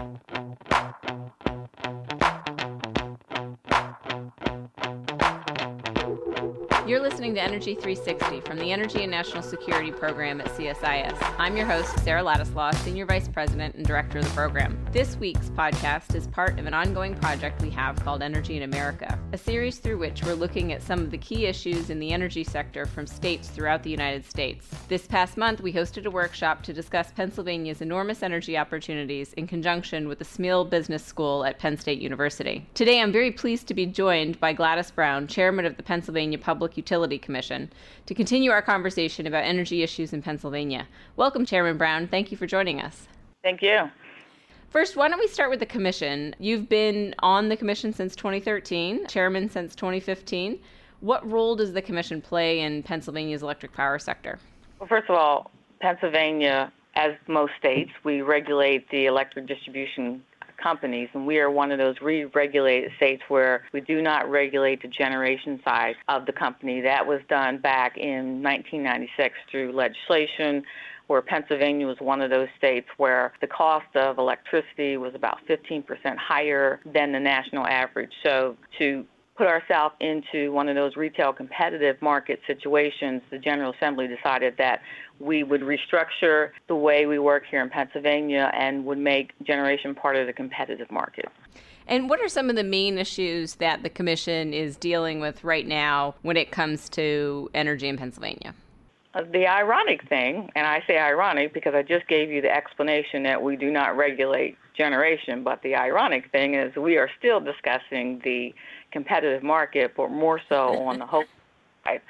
Thank you. You're listening to Energy 360 from the Energy and National Security Program at CSIS. I'm your host, Sarah Ladislaw, Senior Vice President and Director of the program. This week's podcast is part of an ongoing project we have called Energy in America, a series through which we're looking at some of the key issues in the energy sector from states throughout the United States. This past month, we hosted a workshop to discuss Pennsylvania's enormous energy opportunities in conjunction with the Smeal Business School at Penn State University. Today, I'm very pleased to be joined by Gladys Brown, Chairman of the Pennsylvania Public Utility Commission to continue our conversation about energy issues in Pennsylvania. Welcome, Chairman Brown. Thank you for joining us. Thank you. First, why don't we start with the commission? You've been on the commission since 2013, chairman since 2015. What role does the commission play in Pennsylvania's electric power sector? Well, first of all, Pennsylvania, as most states, we regulate the electric distribution companies, and we are one of those re-regulated states where we do not regulate the generation side of the company. That was done back in 1996 through legislation where Pennsylvania was one of those states where the cost of electricity was about 15% higher than the national average. So to put ourselves into one of those retail competitive market situations, the General Assembly decided that we would restructure the way we work here in Pennsylvania and would make generation part of the competitive market. And what are some of the main issues that the Commission is dealing with right now when it comes to energy in Pennsylvania? The ironic thing, and I say ironic because I just gave you the explanation that we do not regulate generation, but the ironic thing is we are still discussing the competitive market, but more so on the whole side,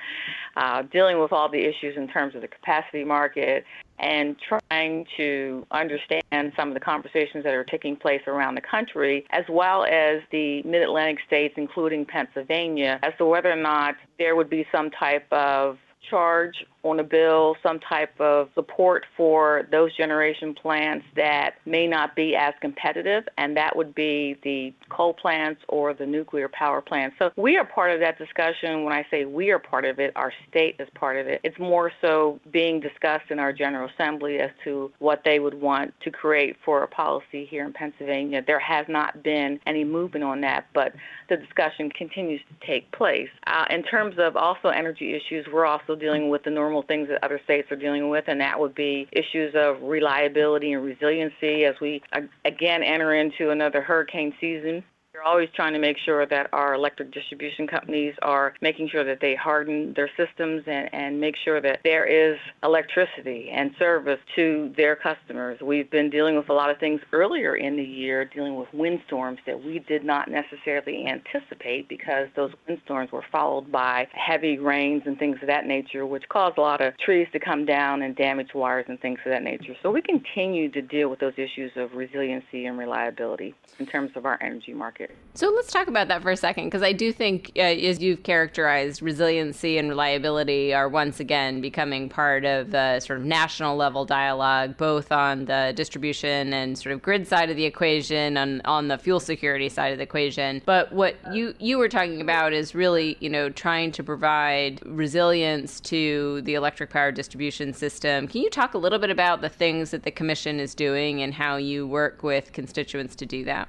uh, dealing with all the issues in terms of the capacity market and trying to understand some of the conversations that are taking place around the country, as well as the mid Atlantic states, including Pennsylvania, as to whether or not there would be some type of charge on a bill some type of support for those generation plants that may not be as competitive, and that would be the coal plants or the nuclear power plants. So we are part of that discussion. When I say we are part of it, our state is part of it. It's more so being discussed in our General Assembly as to what they would want to create for a policy here in Pennsylvania. There has not been any movement on that, but the discussion continues to take place. Uh, in terms of also energy issues, we're also dealing with the normal normal things that other states are dealing with, and that would be issues of reliability and resiliency as we again enter into another hurricane season. We're always trying to make sure that our electric distribution companies are making sure that they harden their systems and, and make sure that there is electricity and service to their customers. We've been dealing with a lot of things earlier in the year, dealing with windstorms that we did not necessarily anticipate because those windstorms were followed by heavy rains and things of that nature, which caused a lot of trees to come down and damage wires and things of that nature. So we continue to deal with those issues of resiliency and reliability in terms of our energy market So let's talk about that for a second, because I do think, uh, as you've characterized, resiliency and reliability are once again becoming part of the sort of national level dialogue, both on the distribution and sort of grid side of the equation, and on the fuel security side of the equation. But what you you were talking about is really, you know, trying to provide resilience to the electric power distribution system. Can you talk a little bit about the things that the commission is doing and how you work with constituents to do that?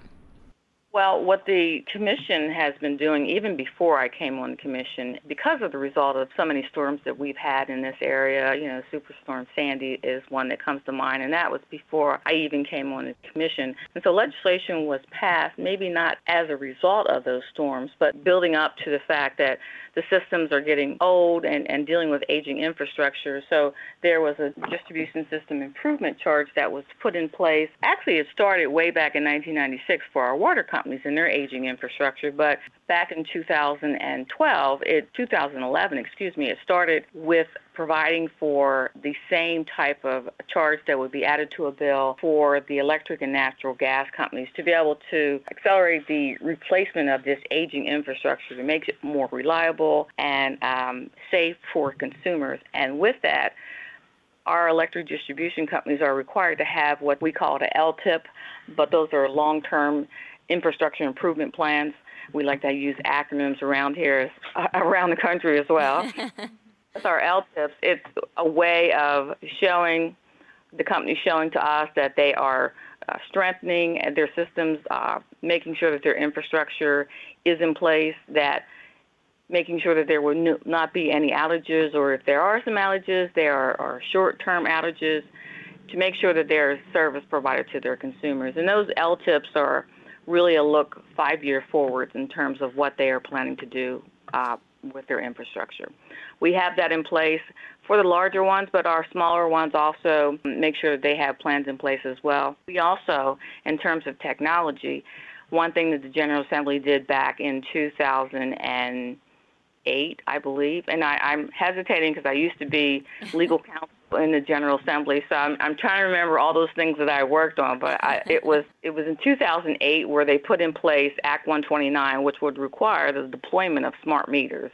Well, what the commission has been doing, even before I came on the commission, because of the result of so many storms that we've had in this area, you know, Superstorm Sandy is one that comes to mind, and that was before I even came on the commission. And so legislation was passed, maybe not as a result of those storms, but building up to the fact that the systems are getting old and, and dealing with aging infrastructure. So there was a distribution system improvement charge that was put in place. Actually, it started way back in 1996 for our water companies and their aging infrastructure, but back in 2012, it 2011, excuse me, it started with providing for the same type of charge that would be added to a bill for the electric and natural gas companies to be able to accelerate the replacement of this aging infrastructure to make it more reliable and um, safe for consumers. And with that, our electric distribution companies are required to have what we call the LTIP, but those are long term infrastructure improvement plans. We like to use acronyms around here, around the country as well. That's our LTIPs. It's a way of showing the company showing to us that they are uh, strengthening their systems, uh, making sure that their infrastructure is in place, that making sure that there will not be any outages, or if there are some outages, there are, are short-term outages, to make sure that there is service provided to their consumers. And those LTIPs are really a look five year forwards in terms of what they are planning to do uh, with their infrastructure. We have that in place for the larger ones, but our smaller ones also make sure they have plans in place as well. We also, in terms of technology, one thing that the General Assembly did back in 2008, I believe, and I, I'm hesitating because I used to be legal counsel in the General Assembly. So I'm, I'm trying to remember all those things that I worked on. But I, it was it was in 2008 where they put in place Act 129, which would require the deployment of smart meters,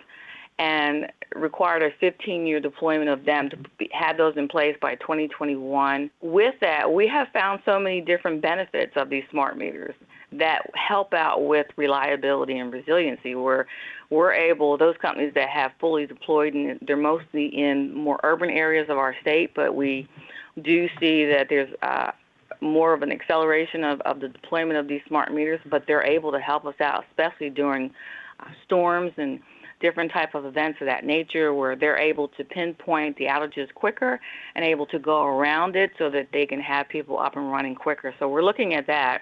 and required a 15-year deployment of them to be, have those in place by 2021. With that, we have found so many different benefits of these smart meters that help out with reliability and resiliency. Where we're able, those companies that have fully deployed, and they're mostly in more urban areas of our state, but we do see that there's uh, more of an acceleration of, of the deployment of these smart meters, but they're able to help us out, especially during uh, storms and different type of events of that nature where they're able to pinpoint the outages quicker and able to go around it so that they can have people up and running quicker. So we're looking at that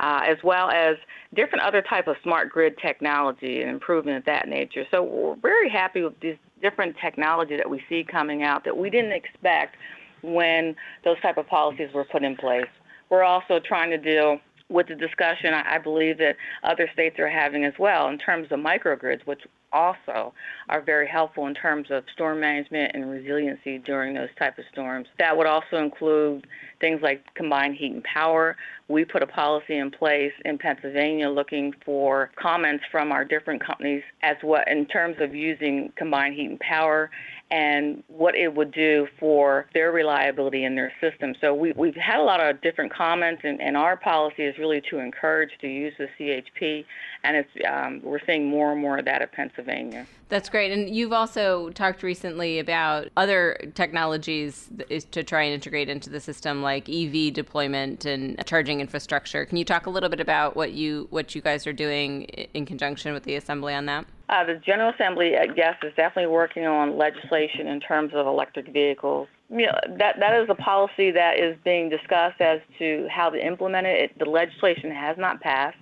uh, as well as different other type of smart grid technology and improvement of that nature. So we're very happy with these different technology that we see coming out that we didn't expect when those type of policies were put in place. We're also trying to deal with the discussion I believe that other states are having as well in terms of microgrids, which also are very helpful in terms of storm management and resiliency during those type of storms. That would also include things like combined heat and power. We put a policy in place in Pennsylvania looking for comments from our different companies as what in terms of using combined heat and power and what it would do for their reliability in their system. So we, we've had a lot of different comments, and, and our policy is really to encourage to use the CHP, and it's um, we're seeing more and more of that at Pennsylvania. That's great. And you've also talked recently about other technologies to try and integrate into the system, like EV deployment and charging infrastructure. Can you talk a little bit about what you what you guys are doing in conjunction with the Assembly on that? Uh, the General Assembly, yes, is definitely working on legislation in terms of electric vehicles. You know, that that is a policy that is being discussed as to how to implement it. it the legislation has not passed.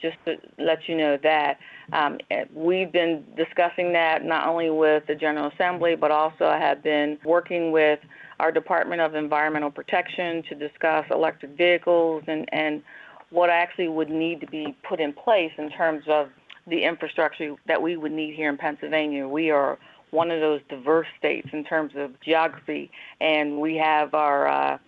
Just to let you know that um, we've been discussing that not only with the General Assembly, but also have been working with our Department of Environmental Protection to discuss electric vehicles and and what actually would need to be put in place in terms of the infrastructure that we would need here in Pennsylvania. We are one of those diverse states in terms of geography, and we have our uh,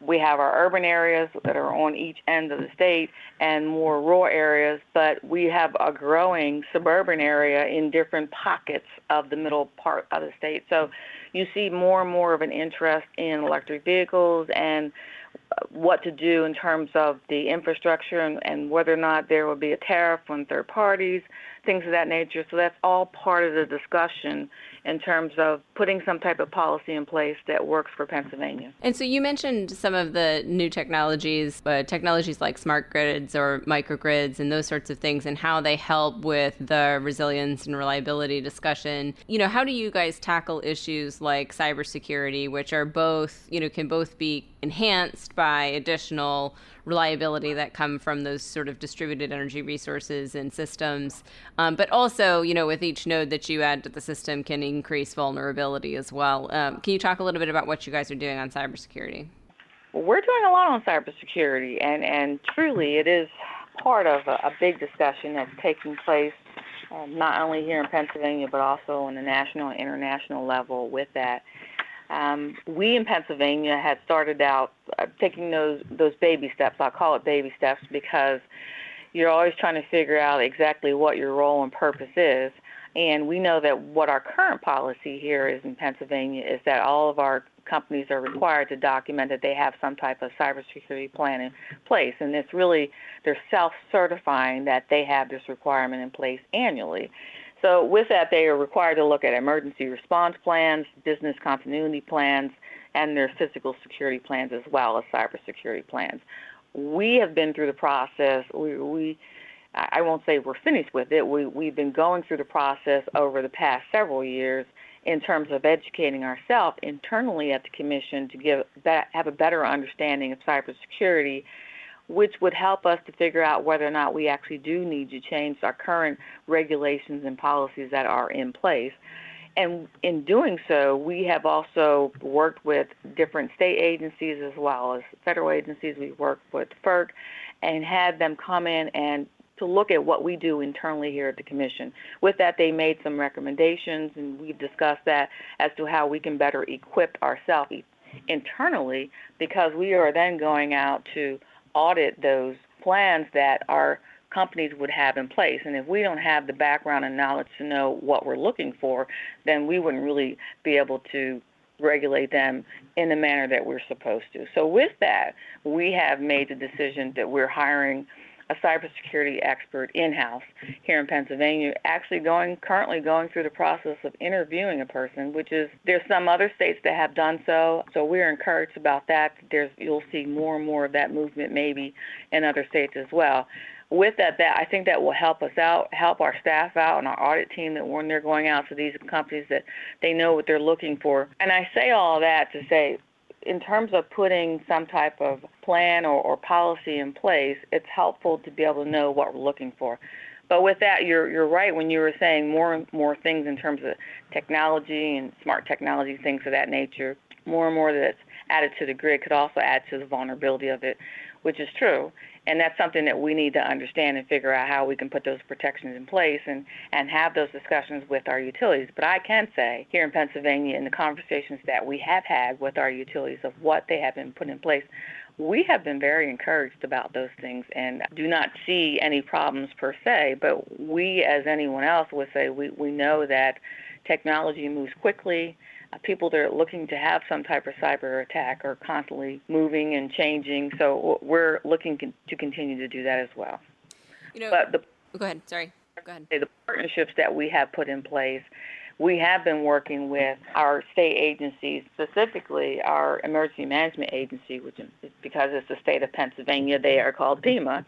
we have our urban areas that are on each end of the state and more rural areas, but we have a growing suburban area in different pockets of the middle part of the state. So you see more and more of an interest in electric vehicles and what to do in terms of the infrastructure and, and whether or not there will be a tariff on third parties, things of that nature. So that's all part of the discussion in terms of putting some type of policy in place that works for Pennsylvania. And so you mentioned some of the new technologies, uh, technologies like smart grids or microgrids and those sorts of things, and how they help with the resilience and reliability discussion. You know, how do you guys tackle issues like cybersecurity, which are both, you know, can both be enhanced by additional reliability that come from those sort of distributed energy resources and systems. Um, but also, you know, with each node that you add to the system can increase vulnerability as well. Um, can you talk a little bit about what you guys are doing on cybersecurity? Well, we're doing a lot on cybersecurity, and, and truly it is part of a, a big discussion that's taking place uh, not only here in Pennsylvania, but also on the national and international level with that. Um, we in Pennsylvania had started out uh, taking those those baby steps. I call it baby steps because you're always trying to figure out exactly what your role and purpose is. And we know that what our current policy here is in Pennsylvania is that all of our companies are required to document that they have some type of cybersecurity plan in place. And it's really, they're self certifying that they have this requirement in place annually. So with that, they are required to look at emergency response plans, business continuity plans, and their physical security plans as well as cybersecurity plans. we have been through the process. We, we I won't say we're finished with it. We, we've been going through the process over the past several years in terms of educating ourselves internally at the commission to give that, have a better understanding of cybersecurity, which would help us to figure out whether or not we actually do need to change our current regulations and policies that are in place. And in doing so, we have also worked with different state agencies as well as federal agencies. We worked with FERC and had them come in and to look at what we do internally here at the Commission. With that, they made some recommendations, and we've discussed that as to how we can better equip ourselves internally because we are then going out to audit those plans that our companies would have in place. And if we don't have the background and knowledge to know what we're looking for, then we wouldn't really be able to regulate them in the manner that we're supposed to. So with that, we have made the decision that we're hiring a cybersecurity expert in-house here in Pennsylvania, actually going currently going through the process of interviewing a person, which is there's some other states that have done so. So we're encouraged about that. There's you'll see more and more of that movement maybe in other states as well. With that, that I think that will help us out, help our staff out and our audit team that when they're going out to these companies that they know what they're looking for. And I say all that to say in terms of putting some type of plan or, or policy in place, it's helpful to be able to know what we're looking for. But with that, you're you're right when you were saying more and more things in terms of technology and smart technology, things of that nature. More and more that's added to the grid could also add to the vulnerability of it, which is true. And that's something that we need to understand and figure out how we can put those protections in place and, and have those discussions with our utilities. But I can say here in Pennsylvania, in the conversations that we have had with our utilities of what they have been put in place, we have been very encouraged about those things and do not see any problems per se. But we, as anyone else, would say we, we know that technology moves quickly people that are looking to have some type of cyber attack are constantly moving and changing. So we're looking to continue to do that as well. You know, but the, go ahead. Sorry. Go ahead. The partnerships that we have put in place we have been working with our state agencies, specifically our emergency management agency, which is because it's the state of Pennsylvania, they are called PEMA,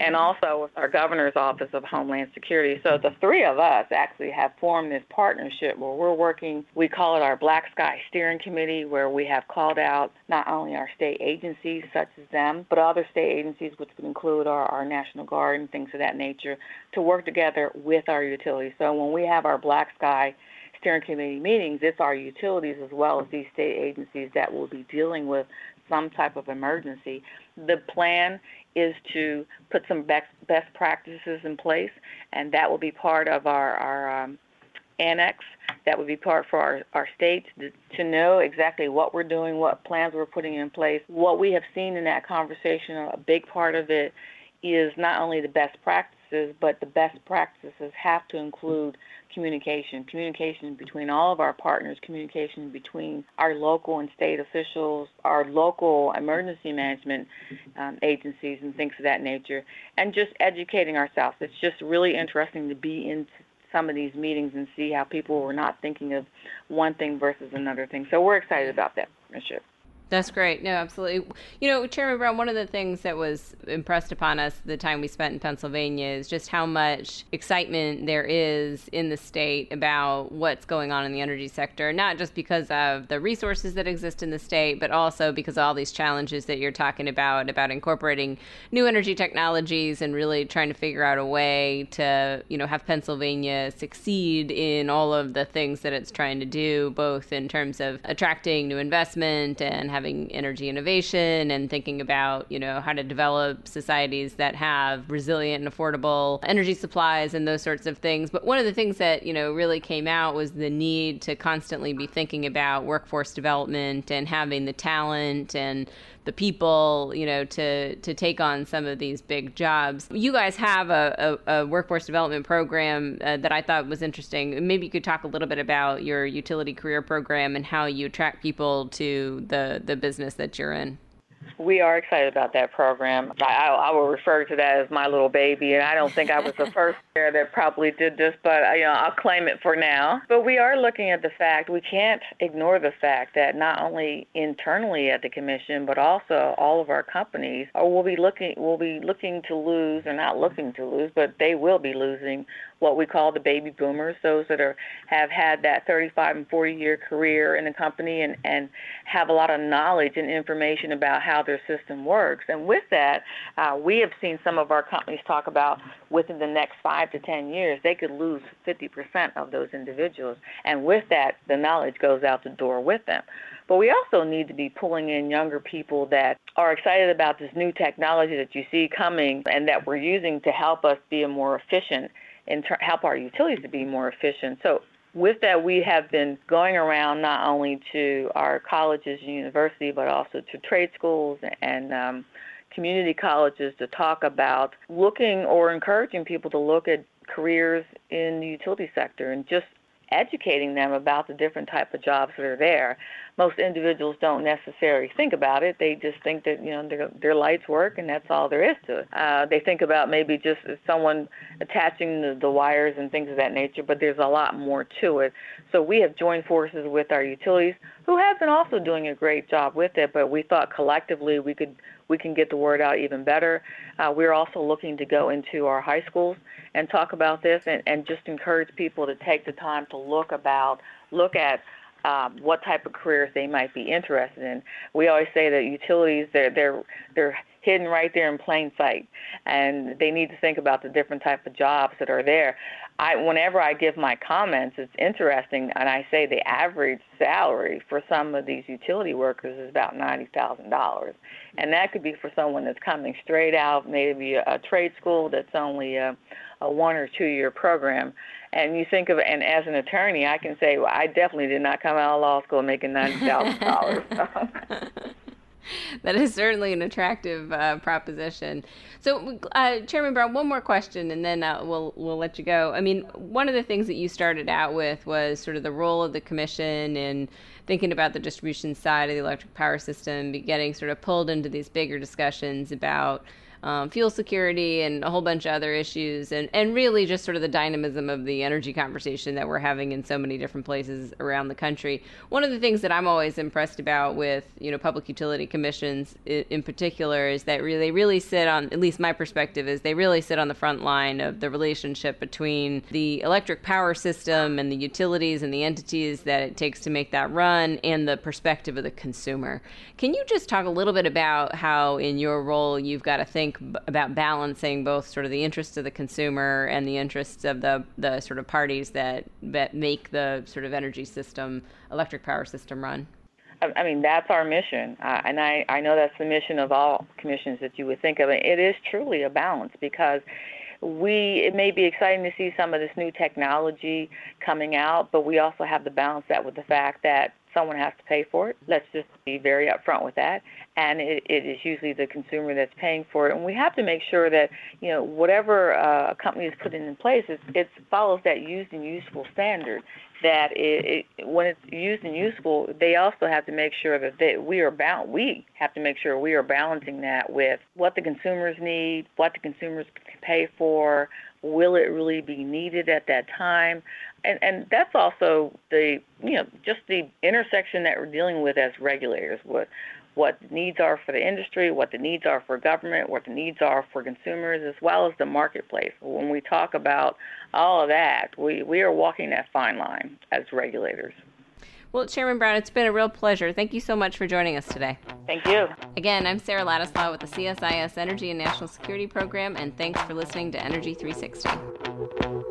and also with our governor's office of Homeland Security. So the three of us actually have formed this partnership where we're working, we call it our Black Sky Steering Committee, where we have called out not only our state agencies such as them, but other state agencies, which would include our, our National Guard and things of that nature, to work together with our utilities. So when we have our Black Sky steering committee meetings, it's our utilities as well as these state agencies that will be dealing with some type of emergency. The plan is to put some best, best practices in place, and that will be part of our, our um, annex. That would be part for our, our states to, to know exactly what we're doing, what plans we're putting in place. What we have seen in that conversation, a big part of it is not only the best practices, but the best practices have to include communication, communication between all of our partners, communication between our local and state officials, our local emergency management um, agencies, and things of that nature, and just educating ourselves. It's just really interesting to be in some of these meetings and see how people were not thinking of one thing versus another thing. So we're excited about that partnership. That's great. No, absolutely. You know, Chairman Brown, one of the things that was impressed upon us the time we spent in Pennsylvania is just how much excitement there is in the state about what's going on in the energy sector, not just because of the resources that exist in the state, but also because of all these challenges that you're talking about, about incorporating new energy technologies and really trying to figure out a way to, you know, have Pennsylvania succeed in all of the things that it's trying to do, both in terms of attracting new investment and having having energy innovation and thinking about, you know, how to develop societies that have resilient and affordable energy supplies and those sorts of things. But one of the things that, you know, really came out was the need to constantly be thinking about workforce development and having the talent and the people, you know, to to take on some of these big jobs. You guys have a, a, a workforce development program uh, that I thought was interesting. Maybe you could talk a little bit about your utility career program and how you attract people to the the business that you're in. We are excited about that program. I, I will refer to that as my little baby, and I don't think I was the first there that probably did this, but uh, you know I'll claim it for now. But we are looking at the fact we can't ignore the fact that not only internally at the commission, but also all of our companies are, will be looking will be looking to lose, or not looking to lose, but they will be losing what we call the baby boomers, those that are have had that 35 and 40 year career in the company and, and have a lot of knowledge and information about how their system works. And with that, uh, we have seen some of our companies talk about within the next five to 10 years, they could lose 50% of those individuals. And with that, the knowledge goes out the door with them. But we also need to be pulling in younger people that are excited about this new technology that you see coming and that we're using to help us be more efficient and help our utilities to be more efficient. So with that, we have been going around not only to our colleges and universities, but also to trade schools and um, community colleges to talk about looking or encouraging people to look at careers in the utility sector and just educating them about the different type of jobs that are there. Most individuals don't necessarily think about it. They just think that you know their their lights work and that's all there is to it. Uh, they think about maybe just someone attaching the, the wires and things of that nature, but there's a lot more to it. So we have joined forces with our utilities, who have been also doing a great job with it. But we thought collectively we could we can get the word out even better. Uh, we're also looking to go into our high schools and talk about this and, and just encourage people to take the time to look about look at um, what type of careers they might be interested in. We always say that utilities they're they're they're hidden right there in plain sight, and they need to think about the different type of jobs that are there. I whenever I give my comments, it's interesting, and I say the average salary for some of these utility workers is about ninety thousand dollars, and that could be for someone that's coming straight out, maybe a, a trade school that's only a, a one or two year program. And you think of, and as an attorney, I can say, well, I definitely did not come out of law school making ninety thousand dollars. that is certainly an attractive uh, proposition. So, uh, Chairman Brown, one more question, and then uh, we'll we'll let you go. I mean, one of the things that you started out with was sort of the role of the commission in thinking about the distribution side of the electric power system, getting sort of pulled into these bigger discussions about um, fuel security and a whole bunch of other issues, and, and really just sort of the dynamism of the energy conversation that we're having in so many different places around the country. One of the things that I'm always impressed about with you know public utility commissions in, in particular is that really they really sit on at least my perspective is they really sit on the front line of the relationship between the electric power system and the utilities and the entities that it takes to make that run and the perspective of the consumer. Can you just talk a little bit about how in your role you've got to think think about balancing both sort of the interests of the consumer and the interests of the the sort of parties that that make the sort of energy system, electric power system run. I mean, that's our mission, uh, and I I know that's the mission of all commissions that you would think of. It is truly a balance because we it may be exciting to see some of this new technology coming out, but we also have to balance that with the fact that someone has to pay for it. Let's just be very upfront with that. And it, it is usually the consumer that's paying for it. And we have to make sure that, you know, whatever uh, a company is putting in place, it, it follows that used and useful standard. That it, it, when it's used and useful, they also have to make sure that they, we are bound. We have to make sure we are balancing that with what the consumers need, what the consumers pay for, will it really be needed at that time and and that's also the you know just the intersection that we're dealing with as regulators what what needs are for the industry what the needs are for government what the needs are for consumers as well as the marketplace when we talk about all of that we we are walking that fine line as regulators well, Chairman Brown, it's been a real pleasure. Thank you so much for joining us today. Thank you. Again, I'm Sarah Ladislaw with the CSIS Energy and National Security Program, and thanks for listening to Energy 360.